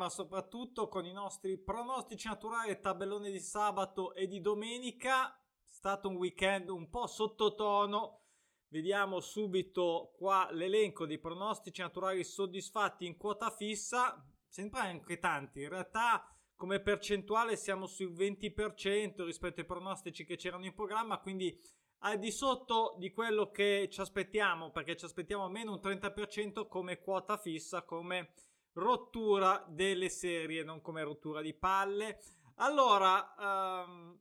ma soprattutto con i nostri pronostici naturali tabellone di sabato e di domenica. È stato un weekend un po' sottotono. Vediamo subito qua l'elenco dei pronostici naturali soddisfatti in quota fissa. Sembra anche tanti. In realtà, come percentuale, siamo sul 20% rispetto ai pronostici che c'erano in programma. Quindi al di sotto di quello che ci aspettiamo, perché ci aspettiamo almeno un 30% come quota fissa, come rottura delle serie, non come rottura di palle. Allora, um,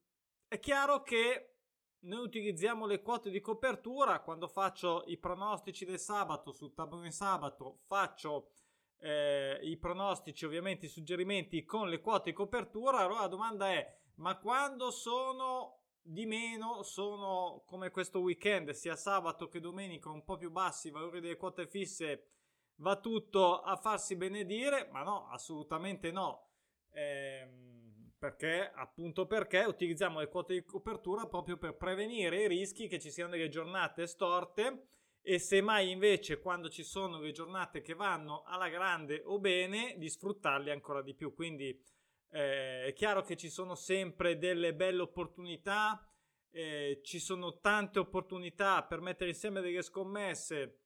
è chiaro che noi utilizziamo le quote di copertura quando faccio i pronostici del sabato sul tabellone sabato, faccio eh, i pronostici, ovviamente i suggerimenti con le quote di copertura. Allora la domanda è: ma quando sono di meno sono come questo weekend, sia sabato che domenica, un po' più bassi i valori delle quote fisse, va tutto a farsi benedire, ma no, assolutamente no. Ehm, perché appunto perché utilizziamo le quote di copertura proprio per prevenire i rischi che ci siano delle giornate storte e semmai invece quando ci sono le giornate che vanno alla grande o bene di sfruttarli ancora di più. Quindi eh, è chiaro che ci sono sempre delle belle opportunità, eh, ci sono tante opportunità per mettere insieme delle scommesse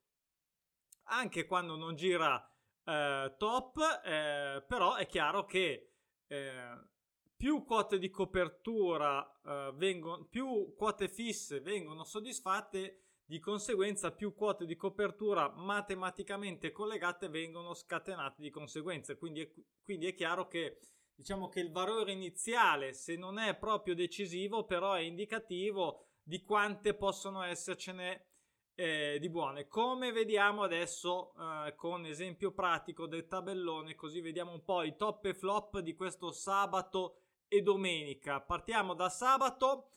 anche quando non gira eh, top, eh, però è chiaro che eh, più quote di copertura eh, vengono, più quote fisse vengono soddisfatte, di conseguenza più quote di copertura matematicamente collegate vengono scatenate di conseguenza. Quindi è, quindi è chiaro che diciamo che il valore iniziale, se non è proprio decisivo, però è indicativo di quante possono essercene eh, di buone. Come vediamo adesso eh, con esempio pratico del tabellone, così vediamo un po' i top e flop di questo sabato e domenica. Partiamo da sabato,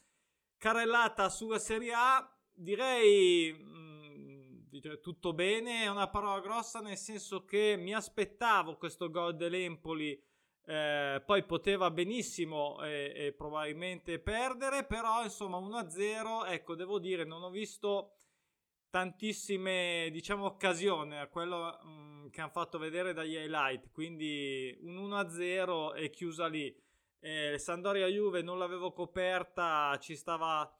carrellata sulla Serie A, direi mh, mm, tutto bene, è una parola grossa nel senso che mi aspettavo questo gol dell'Empoli eh, poi poteva benissimo e, probabilmente perdere, però insomma 1-0, ecco, devo dire, non ho visto tantissime, diciamo, occasioni a quello mh, mm, che hanno fatto vedere dagli highlight, quindi un 1-0 è chiusa lì. Eh, Sandoria Juve non l'avevo coperta, ci stava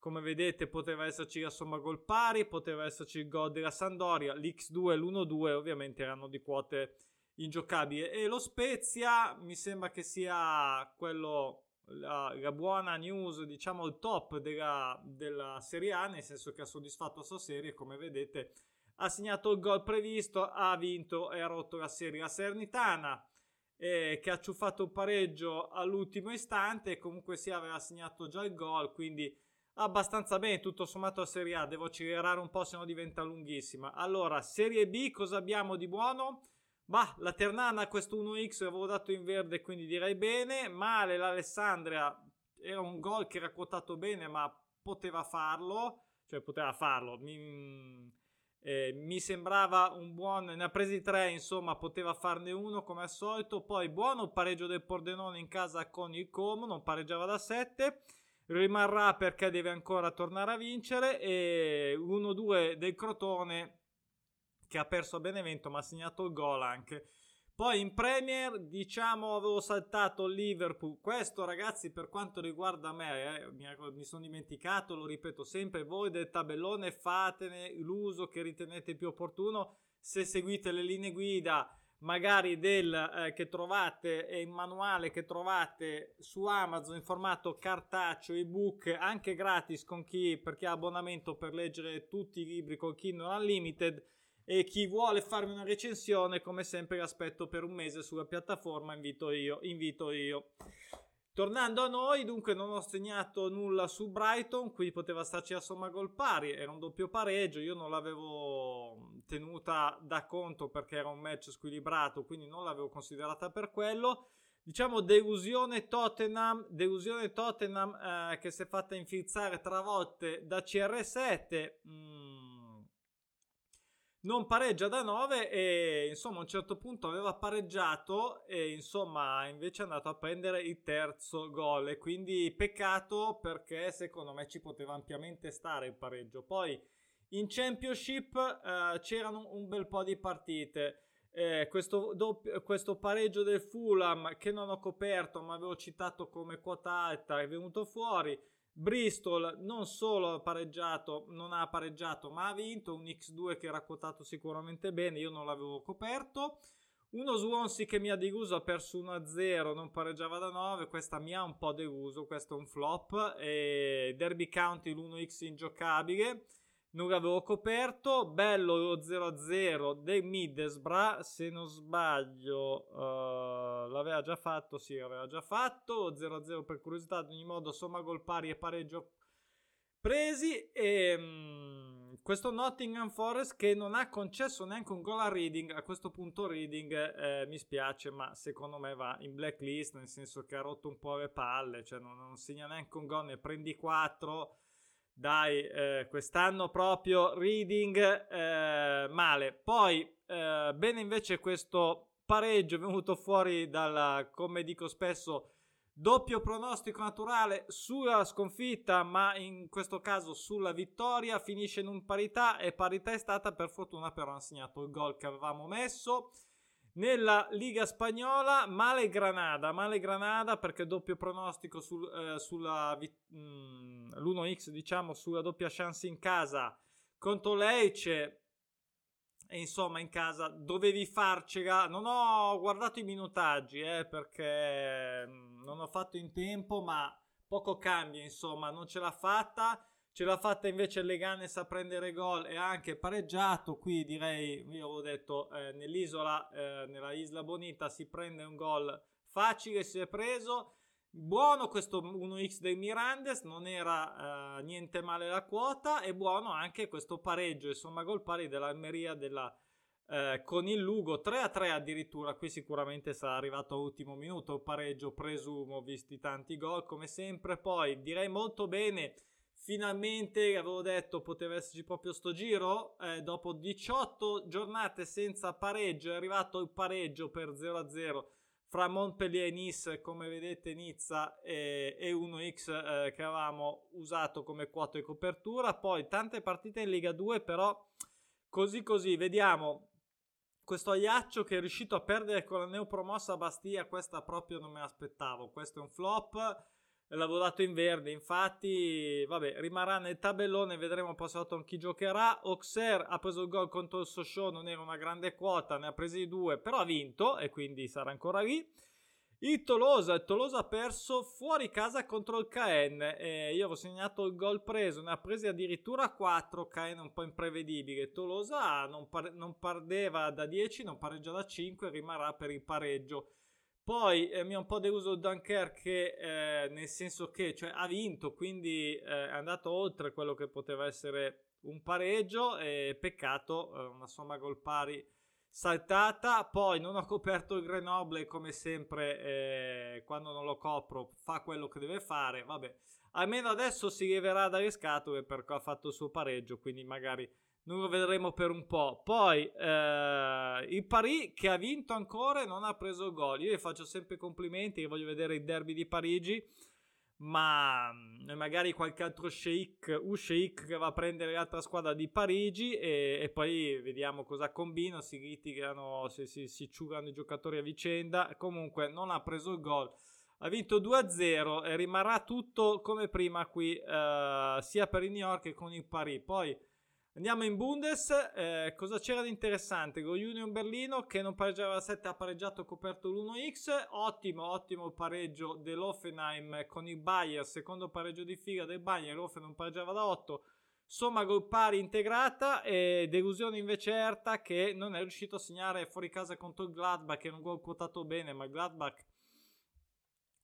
come vedete poteva esserci la somma gol pari, poteva esserci il gol della Sandoria, l'X2 e l'1-2 ovviamente erano di quote ingiocabile. E lo Spezia mi sembra che sia quello, la, la buona news, diciamo il top della, della, Serie A, nel senso che ha soddisfatto la sua serie, come vedete ha segnato il gol previsto, ha vinto e ha rotto la serie. La Sernitana eh, che ha ciuffato un pareggio all'ultimo istante, comunque si aveva segnato già il gol, quindi abbastanza bene tutto sommato la Serie A. Devo accelerare un po', se no diventa lunghissima. Allora, Serie B, cosa abbiamo di buono? Bah, la Ternana questo 1x l'avevo dato in verde, quindi direi bene. Male l'Alessandria, era un gol che era quotato bene, ma poteva farlo. Cioè, poteva farlo. Mi, eh, mi sembrava un buon. Ne ha presi tre, insomma, poteva farne uno come al solito. Poi buono pareggio del Pordenone in casa con il Como, non pareggiava da 7 rimarrà perché deve ancora tornare a vincere e 1-2 del Crotone che ha perso a Benevento ma ha segnato il gol anche. Poi in Premier, diciamo, avevo saltato Liverpool. Questo, ragazzi, per quanto riguarda me, eh, mi, sono dimenticato, lo ripeto sempre, voi del tabellone fatene l'uso che ritenete più opportuno. Se seguite le linee guida, magari del eh, che trovate e il manuale che trovate su Amazon in formato cartaceo, ebook, anche gratis con chi, per chi ha abbonamento per leggere tutti i libri con Kindle Unlimited e chi vuole farmi una recensione come sempre aspetto per un mese sulla piattaforma invito io invito io. Tornando a noi dunque non ho segnato nulla su Brighton qui poteva starci la somma gol pari era un doppio pareggio io non l'avevo tenuta da conto perché era un match squilibrato quindi non l'avevo considerata per quello. Diciamo delusione Tottenham delusione Tottenham eh, che si è fatta infilzare tre volte da CR7 mm, non pareggia da 9 e insomma a un certo punto aveva pareggiato e insomma invece è andato a prendere il terzo gol. E quindi peccato perché secondo me ci poteva ampiamente stare il pareggio. Poi in championship eh, c'erano un bel po' di partite. Eh, questo, doppio, questo pareggio del Fulham che non ho coperto ma avevo citato come quota alta è venuto fuori Bristol non solo ha pareggiato, non ha pareggiato, ma ha vinto un X2 che era quotato sicuramente bene, io non l'avevo coperto. Uno Swansea che mi ha deluso, ha perso 1-0, non pareggiava da 9, questa mi ha un po' deluso, questo è un flop. E Derby County l'1x ingiocabile, non l'avevo coperto. Bello lo 0-0 del Middlesbrough, se non sbaglio uh, l'aveva già fatto, sì l'aveva già fatto. 0-0 per curiosità, ad ogni modo somma gol pari e pareggio presi e um, questo Nottingham Forest che non ha concesso neanche un gol a Reading a questo punto Reading eh, mi spiace ma secondo me va in blacklist nel senso che ha rotto un po' le palle cioè non, non segna neanche un gol ne prendi 4 dai eh, quest'anno proprio Reading eh, male poi eh, bene invece questo pareggio venuto fuori dal come dico spesso Doppio pronostico naturale sulla sconfitta, ma in questo caso sulla vittoria. Finisce in un parità e parità è stata per fortuna però ha segnato il gol che avevamo messo. Nella Liga Spagnola, male Granada, male Granada perché doppio pronostico sul, eh, sulla mh, mm, l'1x, diciamo, sulla doppia chance in casa contro Lecce e insomma in casa dovevi farcela. Non ho guardato i minutaggi eh, perché mm, non ho fatto in tempo, ma poco cambia, insomma, non ce l'ha fatta. Ce l'ha fatta invece Leganes a prendere gol e anche pareggiato. Qui direi, io avevo detto, eh, nell'isola, eh, nella Isla Bonita si prende un gol facile, si è preso. Buono questo 1x del Mirandes, non era uh, niente male la quota e buono anche questo pareggio, insomma gol pari dell'Almeria della, uh, con il Lugo 3-3 addirittura, qui sicuramente sarà arrivato all'ultimo minuto pareggio, presumo, visti tanti gol come sempre, poi direi molto bene, finalmente avevo detto poteva esserci proprio sto giro, eh, dopo 18 giornate senza pareggio è arrivato il pareggio per 0-0 fra Montpellier e Nice, come vedete Nizza e, e 1x eh, che avevamo usato come quota di copertura, poi tante partite in Lega 2 però così così, vediamo. Questo Aiaccio che è riuscito a perdere con la neopromossa Bastia, questa proprio non me l'aspettavo, questo è un flop, l'avevo dato in verde, infatti, vabbè, rimarrà nel tabellone, vedremo poi sotto chi giocherà. Auxerre ha preso il gol contro il Sochaux, non era una grande quota, ne ha presi due, però ha vinto e quindi sarà ancora lì. Il Tolosa, il Tolosa ha perso fuori casa contro il KN. Eh, io avevo segnato il gol preso, ne ha presi addirittura 4. KN un po' imprevedibile. Tolosa non, par- non perdeva da 10, non pareggia da 5, rimarrà per il pareggio. Poi eh, mi ha un po' deluso Dunkerque eh, nel senso che cioè, ha vinto, quindi eh, è andato oltre quello che poteva essere un pareggio e peccato, eh, una somma gol pari saltata. Poi non ho coperto il Grenoble come sempre eh, quando non lo copro fa quello che deve fare. Vabbè, almeno adesso si leverà dalle scatole perché ha fatto il suo pareggio, quindi magari non lo vedremo per un po'. Poi eh, il Paris che ha vinto ancora e non ha preso gol. Io gli faccio sempre complimenti, voglio vedere il derby di Parigi, ma mm, magari qualche altro sheik, un sheik che va a prendere l'altra squadra di Parigi e, e poi vediamo cosa combina, si litigano, si, si, si ciugano i giocatori a vicenda. Comunque non ha preso il gol. Ha vinto 2-0 e rimarrà tutto come prima qui, eh, sia per il New York che con il Paris. Poi Andiamo in Bundes, eh, cosa c'era di interessante? Lo Union Berlino che non pareggiava da 7 ha pareggiato coperto l'1x, ottimo ottimo pareggio dell'Offenheim con il Bayern, secondo pareggio di fila del Bayern, l'Offen non pareggiava da 8, somma gol pari integrata e delusione invece Erta che non è riuscito a segnare fuori casa contro il Gladbach che non gol quotato bene, ma il Gladbach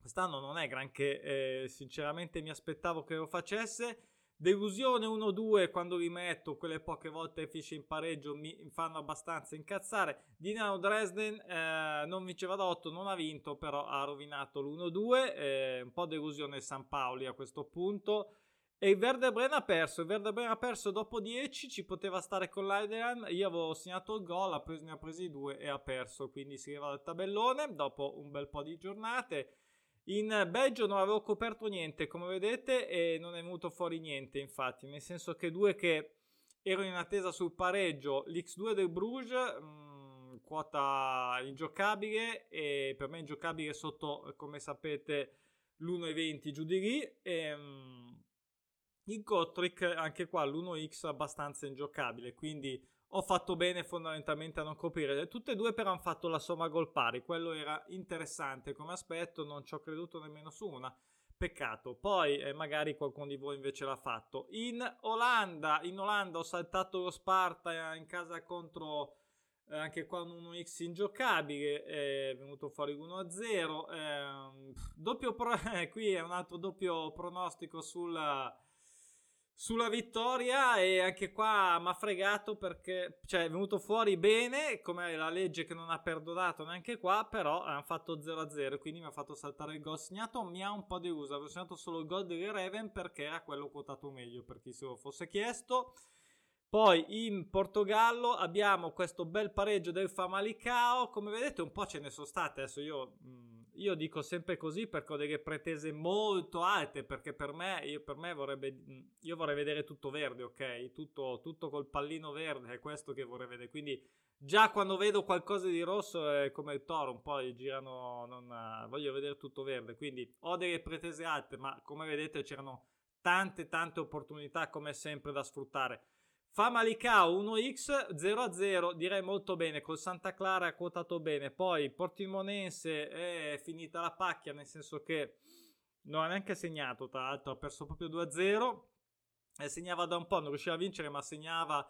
quest'anno non è granché, eh, sinceramente mi aspettavo che lo facesse. Delusione 1-2 quando li metto, quelle poche volte finisce in pareggio mi fanno abbastanza incazzare. Dinamo Dresden eh, non vinceva da 8, non ha vinto, però ha rovinato l'1-2. Eh, un po' delusione San Paoli a questo punto. E il Verde Bren ha perso. Il Verde Bren ha perso dopo 10, ci poteva stare con l'Aideran. Io avevo segnato il gol, ha preso, ne ha presi due e ha perso. Quindi si leva dal tabellone dopo un bel po' di giornate. In Belgio non avevo coperto niente, come vedete, e non è venuto fuori niente, infatti, nel senso che due che erano in attesa sul pareggio, l'X2 del Bruges, mh, mm, quota ingiocabile e per me ingiocabile sotto, come sapete, l'1,20 giù di lì. E, ehm, il Gotrick anche qua l'1x abbastanza ingiocabile, quindi ho fatto bene fondamentalmente a non coprire. Tutte e due però hanno fatto la somma gol pari, quello era interessante come aspetto, non ci ho creduto nemmeno su una. Peccato, poi eh, magari qualcuno di voi invece l'ha fatto. In Olanda, in Olanda ho saltato lo Sparta in casa contro eh, anche qua un 1x ingiocabile, è venuto fuori 1-0. Eh, doppio pro- qui è un altro doppio pronostico sulla sulla vittoria e anche qua mi ha fregato perché cioè, è venuto fuori bene come la legge che non ha perdonato neanche qua però hanno fatto 0-0 quindi mi ha fatto saltare il gol. Segnato mi ha un po' deluso avevo segnato solo il gol delle Raven perché era quello quotato meglio per chi se lo fosse chiesto. Poi in Portogallo abbiamo questo bel pareggio del Famalicao come vedete un po' ce ne sono state adesso io mh, mm, io dico sempre così perché ho delle pretese molto alte, perché per me, io, per me vorrebbe, io vorrei vedere tutto verde, ok? Tutto, tutto col pallino verde, è questo che vorrei vedere. Quindi già quando vedo qualcosa di rosso è come il toro, un po' girano, non, voglio vedere tutto verde. Quindi ho delle pretese alte, ma come vedete c'erano tante tante opportunità come sempre da sfruttare. Famalicao 1x 0-0, direi molto bene. Col Santa Clara ha quotato bene. Poi Portimonense è finita la pacchia, nel senso che non ha neanche segnato. Tra l'altro, ha perso proprio 2-0. E segnava da un po', non riusciva a vincere, ma segnava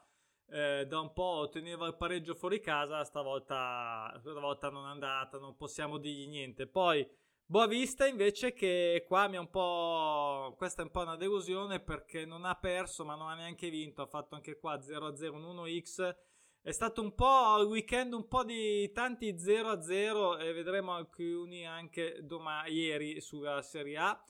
eh, da un po'. Otteneva il pareggio fuori casa. Stavolta, stavolta non è andata, non possiamo dirgli niente. Poi Boavista invece che qua mi è un po'... questa è un po' una delusione perché non ha perso ma non ha neanche vinto, ha fatto anche qua 0-0 un 1x. È stato un po' il weekend un po' di tanti 0-0 e vedremo alcuni anche domani, ieri sulla Serie A.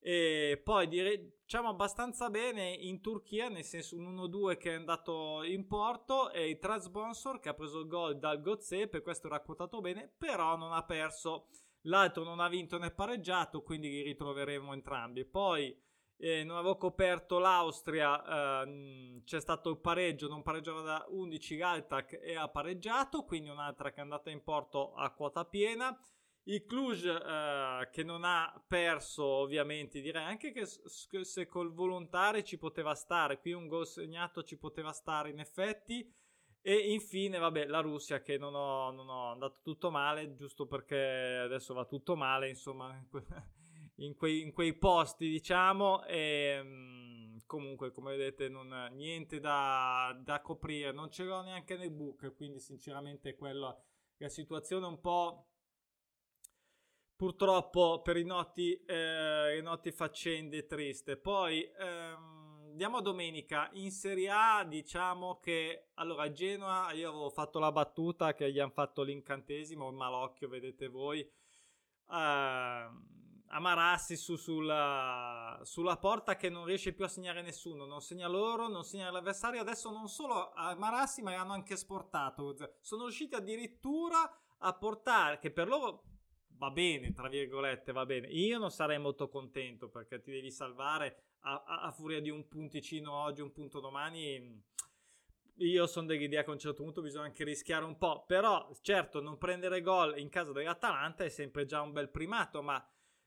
E poi dire, diciamo abbastanza bene in Turchia, nel senso un 1-2 che è andato in porto e il Transbonsor che ha preso il gol dal Gozze, per questo era quotato bene, però non ha perso l'altro non ha vinto né pareggiato, quindi li ritroveremo entrambi. Poi eh, non avevo coperto l'Austria, eh, c'è stato il pareggio, non pareggiava da 11 Galtac e ha pareggiato, quindi un'altra che è andata in porto a quota piena. Il Cluj eh, che non ha perso, ovviamente, direi anche che se col volontari ci poteva stare, qui un gol segnato ci poteva stare in effetti. E infine, vabbè, la Russia che non ho, non ho andato tutto male, giusto perché adesso va tutto male, insomma, in quei, in quei posti, diciamo. E mm, comunque, come vedete, non, niente da, da coprire, non ce l'ho neanche nel book, quindi sinceramente quella la situazione un po' purtroppo per i noti, eh, i noti faccende triste. Poi ehm, andiamo a domenica. In Serie A diciamo che allora a Genoa io avevo fatto la battuta che gli hanno fatto l'incantesimo, il malocchio, vedete voi. Uh, Amarassi su, sulla, sulla, porta che non riesce più a segnare nessuno, non segna loro, non segna l'avversario. Adesso non solo Amarassi, ma hanno anche sportato. Sono riusciti addirittura a portare, che per loro va bene, tra virgolette, va bene. Io non sarei molto contento perché ti devi salvare a, a, furia di un punticino oggi, un punto domani. Io sono dell'idea che a un certo punto bisogna anche rischiare un po'. Però, certo, non prendere gol in casa dell'Atalanta è sempre già un bel primato, ma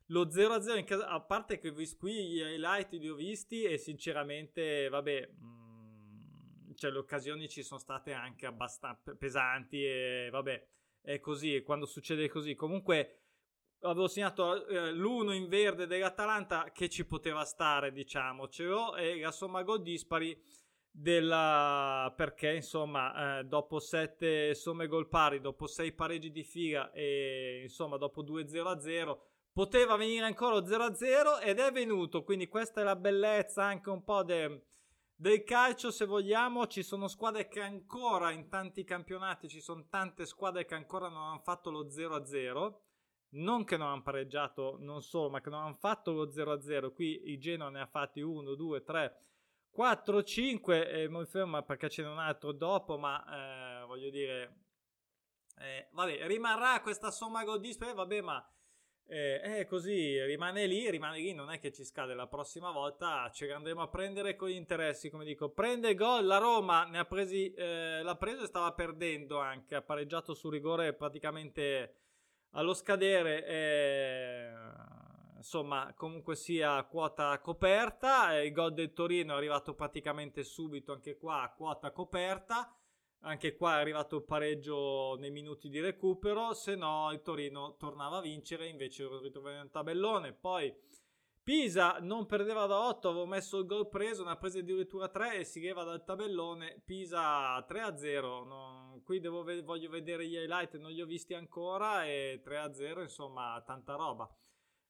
lo 0-0 in casa, a parte che qui gli highlight li ho visti e sinceramente, vabbè, mh, cioè le occasioni ci sono state anche abbastanza pesanti e vabbè, è così, quando succede così. Comunque avevo segnato eh, l'uno in verde dell'Atalanta che ci poteva stare, diciamocelo, e la somma gol dispari della perché insomma eh, dopo sette somme gol pari, dopo sei pareggi di fila e insomma dopo 2-0-0 poteva venire ancora 0-0 ed è venuto, quindi questa è la bellezza anche un po' de, del calcio se vogliamo, ci sono squadre che ancora in tanti campionati, ci sono tante squadre che ancora non hanno fatto lo 0-0 non che non hanno pareggiato, non solo, ma che non hanno fatto lo 0-0. Qui i Genoa ne ha fatti 1, 2, 3, 4, 5 e mi fermo perché ce n'è un altro dopo, ma eh, voglio dire, eh, vabbè, rimarrà questa somma gol dispari, vabbè, ma Eh, è così, rimane lì, rimane lì, non è che ci scade la prossima volta, ce andremo a prendere con gli interessi, come dico, prende gol, la Roma ne ha presi, eh, l'ha preso e stava perdendo anche, ha pareggiato su rigore praticamente allo scadere, eh, insomma comunque sia quota coperta, il gol del Torino è arrivato praticamente subito anche qua a quota coperta, anche qua è arrivato il pareggio nei minuti di recupero, se no il Torino tornava a vincere, invece lo ritrovava in tabellone. Poi Pisa non perdeva da 8, avevo messo il gol preso, ne ha preso addirittura 3 e si leva dal tabellone. Pisa 3-0, no, qui devo, voglio vedere gli highlight, non li ho visti ancora e 3-0, insomma, tanta roba.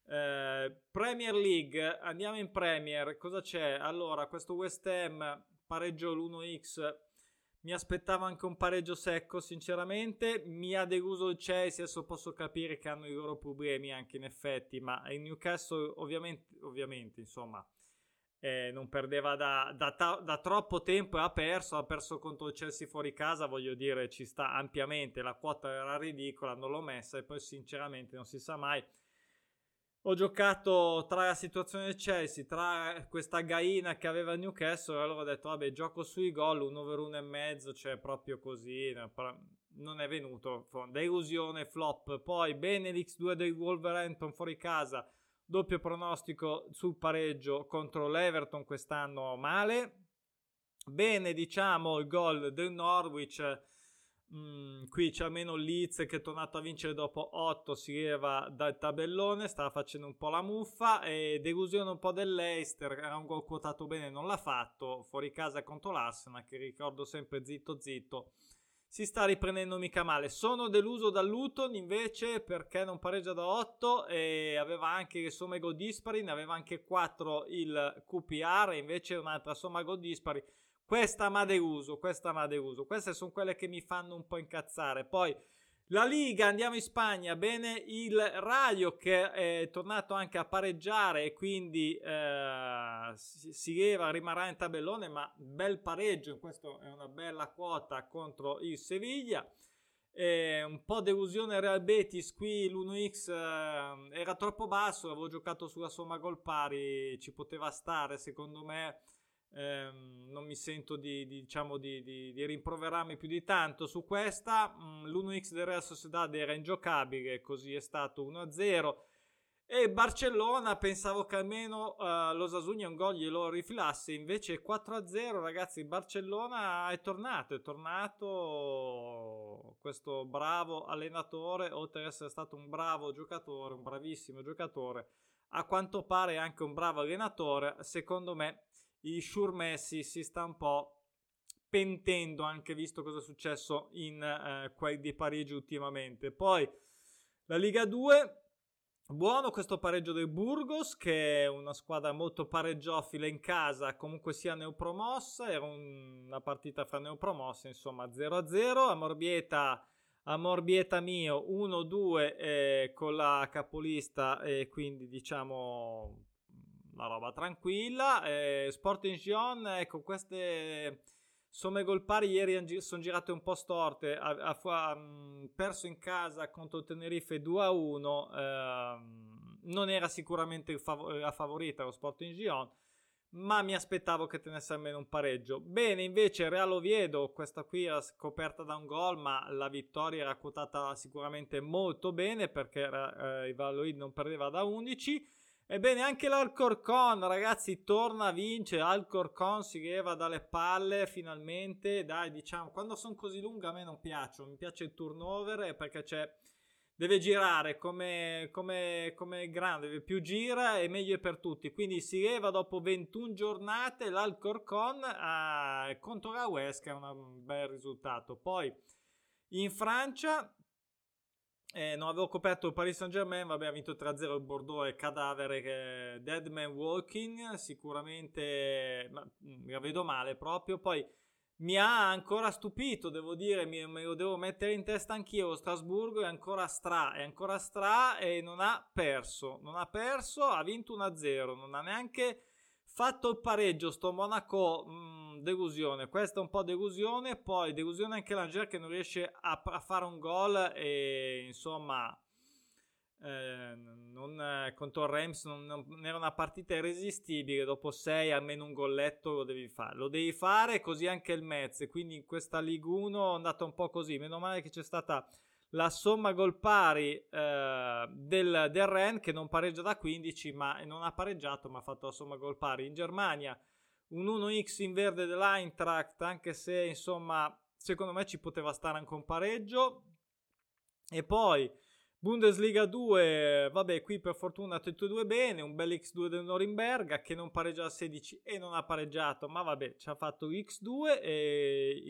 Eh, Premier League, andiamo in Premier, cosa c'è? Allora, questo West Ham pareggio l'1x mi aspettavo anche un pareggio secco, sinceramente. Mi ha deluso il Chelsea. Adesso posso capire che hanno i loro problemi anche in effetti. Ma il Newcastle, ovviamente, ovviamente insomma, eh, non perdeva da, da, da, troppo tempo e ha perso. Ha perso contro il Chelsea fuori casa. Voglio dire, ci sta ampiamente. La quota era ridicola, non l'ho messa. E poi, sinceramente, non si sa mai ho giocato tra la situazione del Chelsea, tra questa gaina che aveva Newcastle, e allora ho detto, vabbè, gioco sui gol, 1 over 1 e mezzo, cioè proprio così, non è venuto, delusione, flop. Poi Benelix 2 del Wolverhampton fuori casa, doppio pronostico sul pareggio contro l'Everton quest'anno male. Bene, diciamo, il gol del Norwich Mm, qui c'è almeno Leeds che è tornato a vincere dopo 8, si leva dal tabellone, stava facendo un po' la muffa e delusione un po' dell'Eister, era un gol quotato bene, non l'ha fatto, fuori casa contro l'Arsenal che ricordo sempre zitto zitto, si sta riprendendo mica male. Sono deluso da Luton invece perché non pareggia da 8 e aveva anche le somme gol dispari, ne aveva anche 4 il QPR, invece un'altra somma gol dispari questa m'ha deluso, questa m'ha deluso. Queste sono quelle che mi fanno un po' incazzare. Poi la Liga, andiamo in Spagna. Bene, il Rayo che è tornato anche a pareggiare e quindi eh, si, si leva, rimarrà in tabellone, ma bel pareggio. Questa è una bella quota contro il Seviglia. Un po' delusione Real Betis qui l'1x eh, era troppo basso avevo giocato sulla somma gol pari ci poteva stare secondo me ehm, non mi sento di, di, diciamo, di, di, rimproverarmi più di tanto su questa. Mm, l'1x del Real Sociedad era ingiocabile, così è stato 1-0. E Barcellona pensavo che almeno uh, lo Sasugna un gol glielo rifilasse, invece 4-0 ragazzi, Barcellona è tornato, è tornato questo bravo allenatore, oltre ad essere stato un bravo giocatore, un bravissimo giocatore, a quanto pare anche un bravo allenatore, secondo me i Sure Messi si sta un po' pentendo anche visto cosa è successo in eh, quel di Parigi ultimamente. Poi la Liga 2 Buono questo pareggio del Burgos, che è una squadra molto pareggiofila in casa, comunque sia neopromossa, era un, una partita fra neopromosse, insomma 0-0, a Morbieta, a mio 1-2 eh, con la capolista e quindi diciamo una roba tranquilla. Eh, Sporting Gion, ecco, queste somme gol pari ieri sono girate un po' storte. Ha, ha, ha perso in casa contro Tenerife 2 a 1. Eh, non era sicuramente fav- la favorita lo Sporting Gion ma mi aspettavo che tenesse almeno un pareggio. Bene, invece Real Oviedo, questa qui era scoperta da un gol, ma la vittoria era quotata sicuramente molto bene perché eh, il Valladolid non perdeva da 11. Ebbene, anche l'Alcorcon, ragazzi, torna a vincere. Alcorcon si leva dalle palle finalmente. Dai, diciamo, quando sono così lunghe a me non piacciono. Mi piace il turnover perché c'è. Deve girare come, come, come grande, più gira e meglio è per tutti. Quindi si leva dopo 21 giornate l'Alcorcon a, contro la West, che è un bel risultato. Poi in Francia eh, non avevo coperto il Paris Saint Germain, vabbè ha vinto 3-0 il Bordeaux e cadavere che Dead Man Walking, sicuramente ma, mm, la vedo male proprio, poi mi ha ancora stupito, devo dire, mi, me lo devo mettere in testa anch'io, Strasburgo è ancora stra, è ancora stra e non ha perso, non ha perso, ha vinto 1-0, non ha neanche fatto il pareggio sto Monaco mh, mm, delusione questa è un po' delusione poi delusione anche l'Angers che non riesce a, a, fare un gol e insomma eh, non, contro il Rams non, non, era una partita irresistibile. Dopo 6 almeno un golletto lo devi fare. Lo devi fare così anche il Mets. Quindi in questa Ligue 1 è andata un po' così. Meno male che c'è stata la somma gol pari eh, del, del Ren che non pareggia da 15 ma non ha pareggiato ma ha fatto la somma gol pari in Germania un 1x in verde dell'Eintracht anche se insomma secondo me ci poteva stare anche un pareggio. E poi Bundesliga 2, vabbè, qui per fortuna tutti e due bene, un bel X2 del Norimberga che non pareggia a 16 e non ha pareggiato, ma vabbè, ci ha fatto X2 e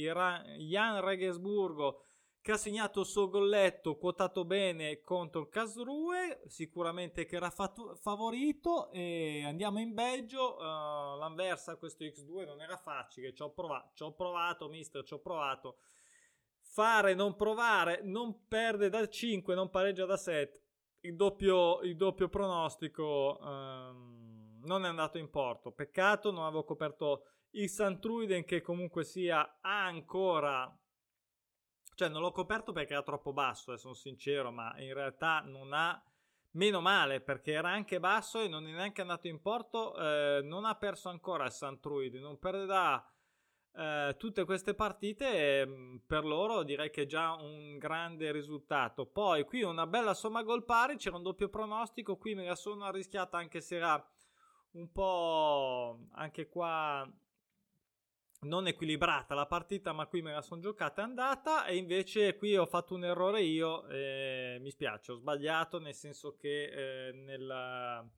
Jan Regensburgo che ha segnato il suo golletto quotato bene contro il Casrue, sicuramente che era fatto, favorito e andiamo in Belgio, uh, l'Anversa questo X2 non era facile, ci ho provato, ci ho provato mister, ci ho provato fare, non provare, non perde da 5, non pareggia da 7. Il doppio, il doppio pronostico um, non è andato in porto. Peccato, non avevo coperto il Santruiden che comunque sia ancora... Cioè non l'ho coperto perché era troppo basso, eh, sono sincero, ma in realtà non ha... Meno male perché era anche basso e non è neanche andato in porto, eh, non ha perso ancora il Santruiden, non perderà eh, tutte queste partite mm, per loro direi che è già un grande risultato. Poi qui una bella somma gol pari, c'era un doppio pronostico, qui me la sono arrischiata anche se era un po' anche qua non equilibrata la partita, ma qui me la sono giocata e andata e invece qui ho fatto un errore io, eh, mi spiace, ho sbagliato nel senso che eh, nella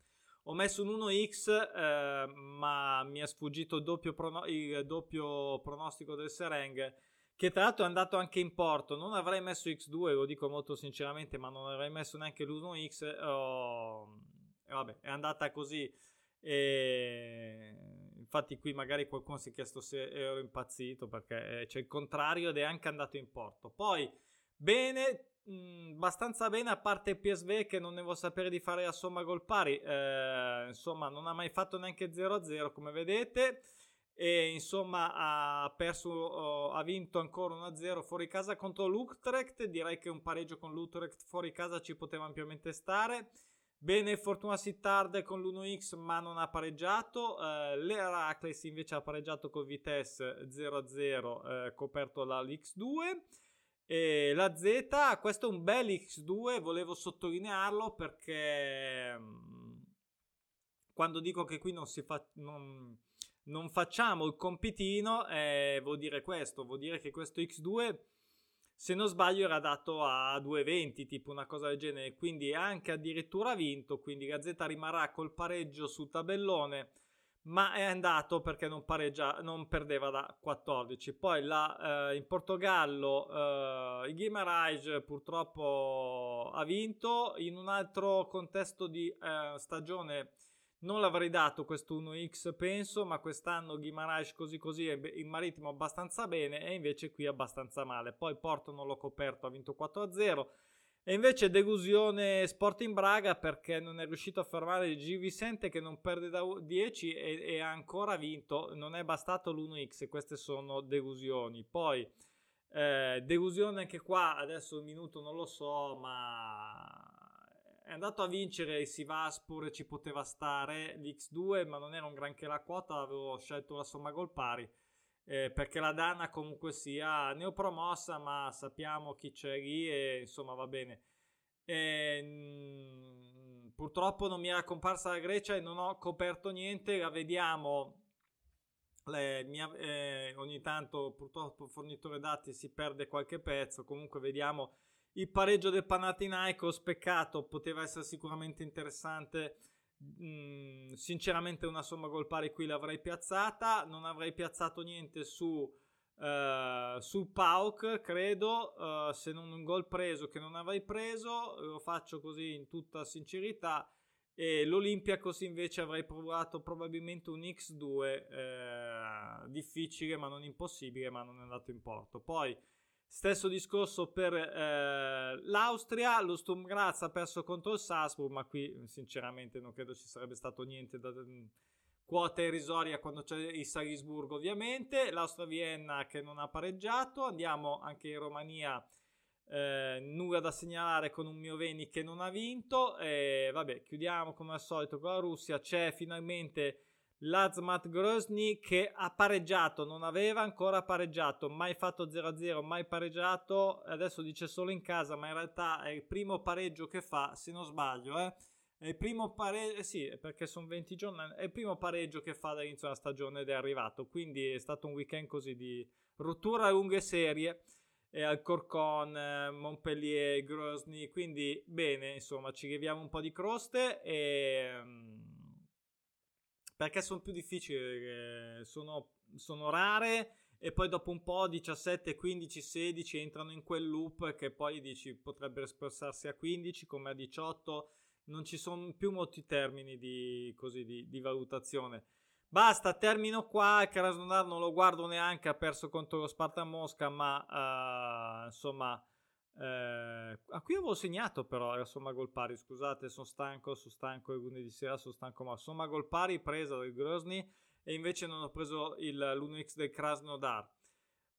ho messo un 1x, eh, ma mi è sfuggito il doppio, prono- il doppio pronostico del Sereng, che tra l'altro è andato anche in porto. Non avrei messo x2, lo dico molto sinceramente, ma non avrei messo neanche l'1x. Oh, e vabbè, è andata così. E infatti qui magari qualcuno si è chiesto se ero impazzito perché c'è il contrario ed è anche andato in porto. Poi bene, mh, abbastanza bene, a parte PSV che non ne vuol sapere di fare a somma gol pari, eh, insomma non ha mai fatto neanche 0-0 come vedete e insomma ha perso, oh, ha vinto ancora 1-0 fuori casa contro l'Utrecht, direi che un pareggio con l'Utrecht fuori casa ci poteva ampiamente stare. Bene Fortuna Sittard con l'1x ma non ha pareggiato, uh, l'Heracles invece ha pareggiato con Vitesse 0-0 uh, coperto dall'X2 e la Z, questo è un bel X2, volevo sottolinearlo perché mm, quando dico che qui non, fa, non, non facciamo il compitino, eh, vuol dire questo, vuol dire che questo X2 se non sbaglio era dato a 2,20 tipo una cosa del genere quindi anche addirittura vinto quindi Gazzetta rimarrà col pareggio sul tabellone ma è andato perché non, pareggia, non perdeva da 14. Poi la, eh, in Portogallo eh, il Guimarães purtroppo ha vinto, in un altro contesto di eh, stagione non l'avrei dato questo 1x penso, ma quest'anno Guimarães così così è in marittimo abbastanza bene e invece qui abbastanza male. Poi Porto non l'ho coperto, ha vinto 4-0. E invece delusione Sporting Braga perché non è riuscito a fermare G. Vicente che non perde da 10 e, e ha ancora vinto. Non è bastato l'1x, queste sono delusioni. Poi eh, delusione anche qua, adesso un minuto non lo so, ma è andato a vincere il Sivaspur, ci poteva stare l'X2, ma non era un granché la quota, avevo scelto la somma gol pari eh, perché la Dana comunque sia neopromossa, ma sappiamo chi c'è lì e insomma va bene. E, mh, mm, purtroppo non mi era comparsa la Grecia e non ho coperto niente, la vediamo. Le, mia, eh, ogni tanto purtroppo il fornitore dati si perde qualche pezzo, comunque vediamo il pareggio del Panathinaikos, peccato, poteva essere sicuramente interessante. Mm, sinceramente una somma gol pari qui l'avrei piazzata. Non avrei piazzato niente su uh, su Pauk credo. Uh, se non un gol preso che non avrei preso lo faccio così in tutta sincerità. E l'Olympiacos invece avrei provato probabilmente un X2 eh, difficile ma non impossibile ma non è andato in porto. Poi Stesso discorso per eh, l'Austria, lo Sturm Graz ha perso contro il Salzburg, ma qui sinceramente non credo ci sarebbe stato niente da mm, quota irrisoria quando c'è il Salisburgo ovviamente, l'Austria Vienna che non ha pareggiato, andiamo anche in Romania eh, nulla da segnalare con un Mioveni che non ha vinto. E vabbè, chiudiamo come al solito con la Russia. C'è finalmente l'Azmat Grozny che ha pareggiato, non aveva ancora pareggiato, mai fatto 0-0, mai pareggiato. Adesso dice solo in casa, ma in realtà è il primo pareggio che fa, se non sbaglio, eh. È il primo pareggio, eh sì, perché sono 20 giorni, è il primo pareggio che fa dall'inizio della stagione ed è arrivato, quindi è stato un weekend così di rottura a lunghe serie e Alcorcon, eh, Montpellier, Grozny, quindi bene, insomma, ci leviamo un po' di croste e... Perché sono più difficili, eh, sono, sono rare e poi dopo un po' 17, 15, 16 entrano in quel loop che poi dici potrebbero spostarsi a 15 come a 18, non ci sono più molti termini di, così, di, di valutazione. Basta, termino qua. Krasnodar non lo guardo neanche, ha perso contro lo Sparta Mosca, ma uh, insomma... Eh, a qui avevo segnato però era somma gol pari scusate sono stanco sono stanco il lunedì sera sono stanco ma somma gol pari presa del Grozny e invece non ho preso il, l'1x del Krasnodar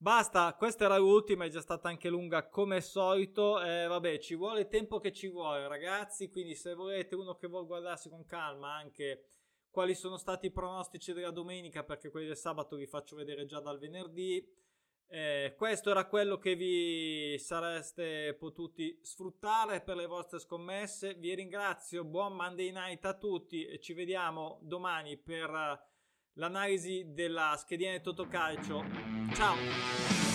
Basta, questa era l'ultima, è già stata anche lunga come al solito. Eh, vabbè, ci vuole il tempo che ci vuole, ragazzi. Quindi, se volete uno che vuole guardarsi con calma anche quali sono stati i pronostici della domenica, perché quelli del sabato vi faccio vedere già dal venerdì. Eh, questo era quello che vi sareste potuti sfruttare per le vostre scommesse. Vi ringrazio, buon Monday night a tutti e ci vediamo domani per l'analisi della schedina di Totocalcio. Ciao!